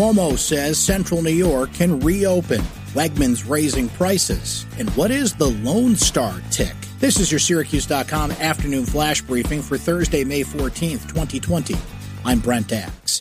Cuomo says Central New York can reopen. Wegmans raising prices. And what is the Lone Star tick? This is your Syracuse.com afternoon flash briefing for Thursday, May 14th, 2020. I'm Brent Axe.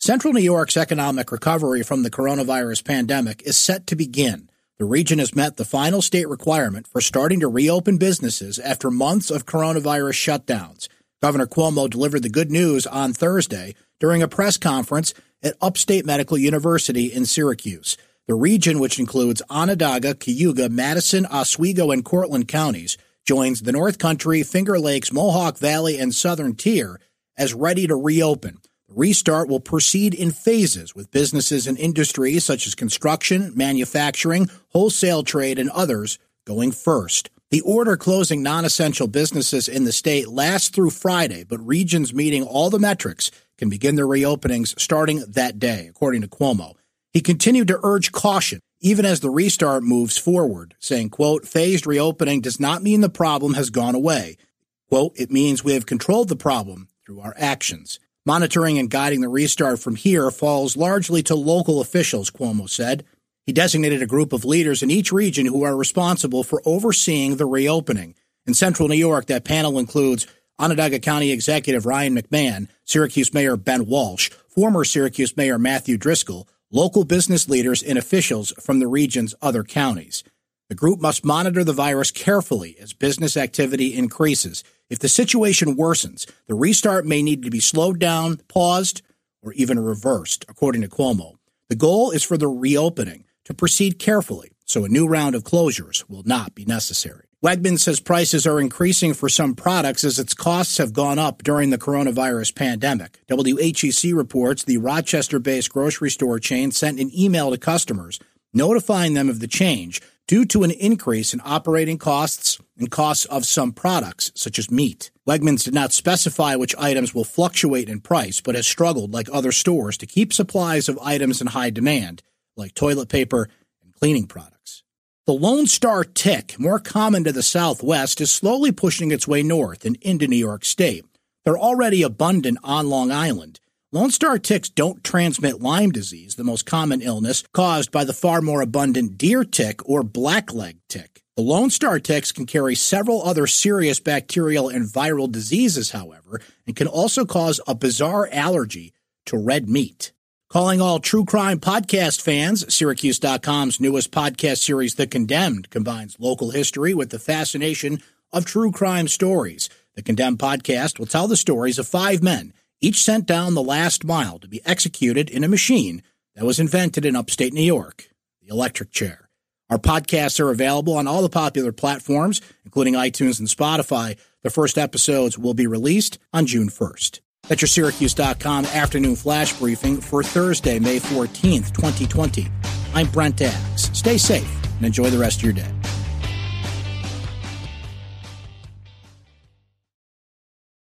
Central New York's economic recovery from the coronavirus pandemic is set to begin. The region has met the final state requirement for starting to reopen businesses after months of coronavirus shutdowns. Governor Cuomo delivered the good news on Thursday during a press conference at Upstate Medical University in Syracuse. The region, which includes Onondaga, Cayuga, Madison, Oswego, and Cortland counties, joins the North Country, Finger Lakes, Mohawk Valley, and Southern Tier as ready to reopen. The restart will proceed in phases with businesses and industries such as construction, manufacturing, wholesale trade, and others going first. The order closing non essential businesses in the state lasts through Friday, but regions meeting all the metrics can begin their reopenings starting that day, according to Cuomo. He continued to urge caution even as the restart moves forward, saying, quote, phased reopening does not mean the problem has gone away. Quote, it means we have controlled the problem through our actions. Monitoring and guiding the restart from here falls largely to local officials, Cuomo said. He designated a group of leaders in each region who are responsible for overseeing the reopening. In central New York, that panel includes Onondaga County Executive Ryan McMahon, Syracuse Mayor Ben Walsh, former Syracuse Mayor Matthew Driscoll, local business leaders and officials from the region's other counties. The group must monitor the virus carefully as business activity increases. If the situation worsens, the restart may need to be slowed down, paused, or even reversed, according to Cuomo. The goal is for the reopening to proceed carefully so a new round of closures will not be necessary. Wegmans says prices are increasing for some products as its costs have gone up during the coronavirus pandemic. WHEC reports the Rochester based grocery store chain sent an email to customers notifying them of the change due to an increase in operating costs and costs of some products, such as meat. Wegmans did not specify which items will fluctuate in price, but has struggled, like other stores, to keep supplies of items in high demand, like toilet paper and cleaning products. The Lone Star tick, more common to the southwest, is slowly pushing its way north and into New York State. They're already abundant on Long Island, Lone Star ticks don't transmit Lyme disease, the most common illness caused by the far more abundant deer tick or blackleg tick. The Lone Star ticks can carry several other serious bacterial and viral diseases, however, and can also cause a bizarre allergy to red meat. Calling all true crime podcast fans, Syracuse.com's newest podcast series, The Condemned, combines local history with the fascination of true crime stories. The Condemned podcast will tell the stories of five men each sent down the last mile to be executed in a machine that was invented in upstate New York, the electric chair. Our podcasts are available on all the popular platforms, including iTunes and Spotify. The first episodes will be released on June 1st. That's your Syracuse.com afternoon flash briefing for Thursday, May 14th, 2020. I'm Brent Axe. Stay safe and enjoy the rest of your day.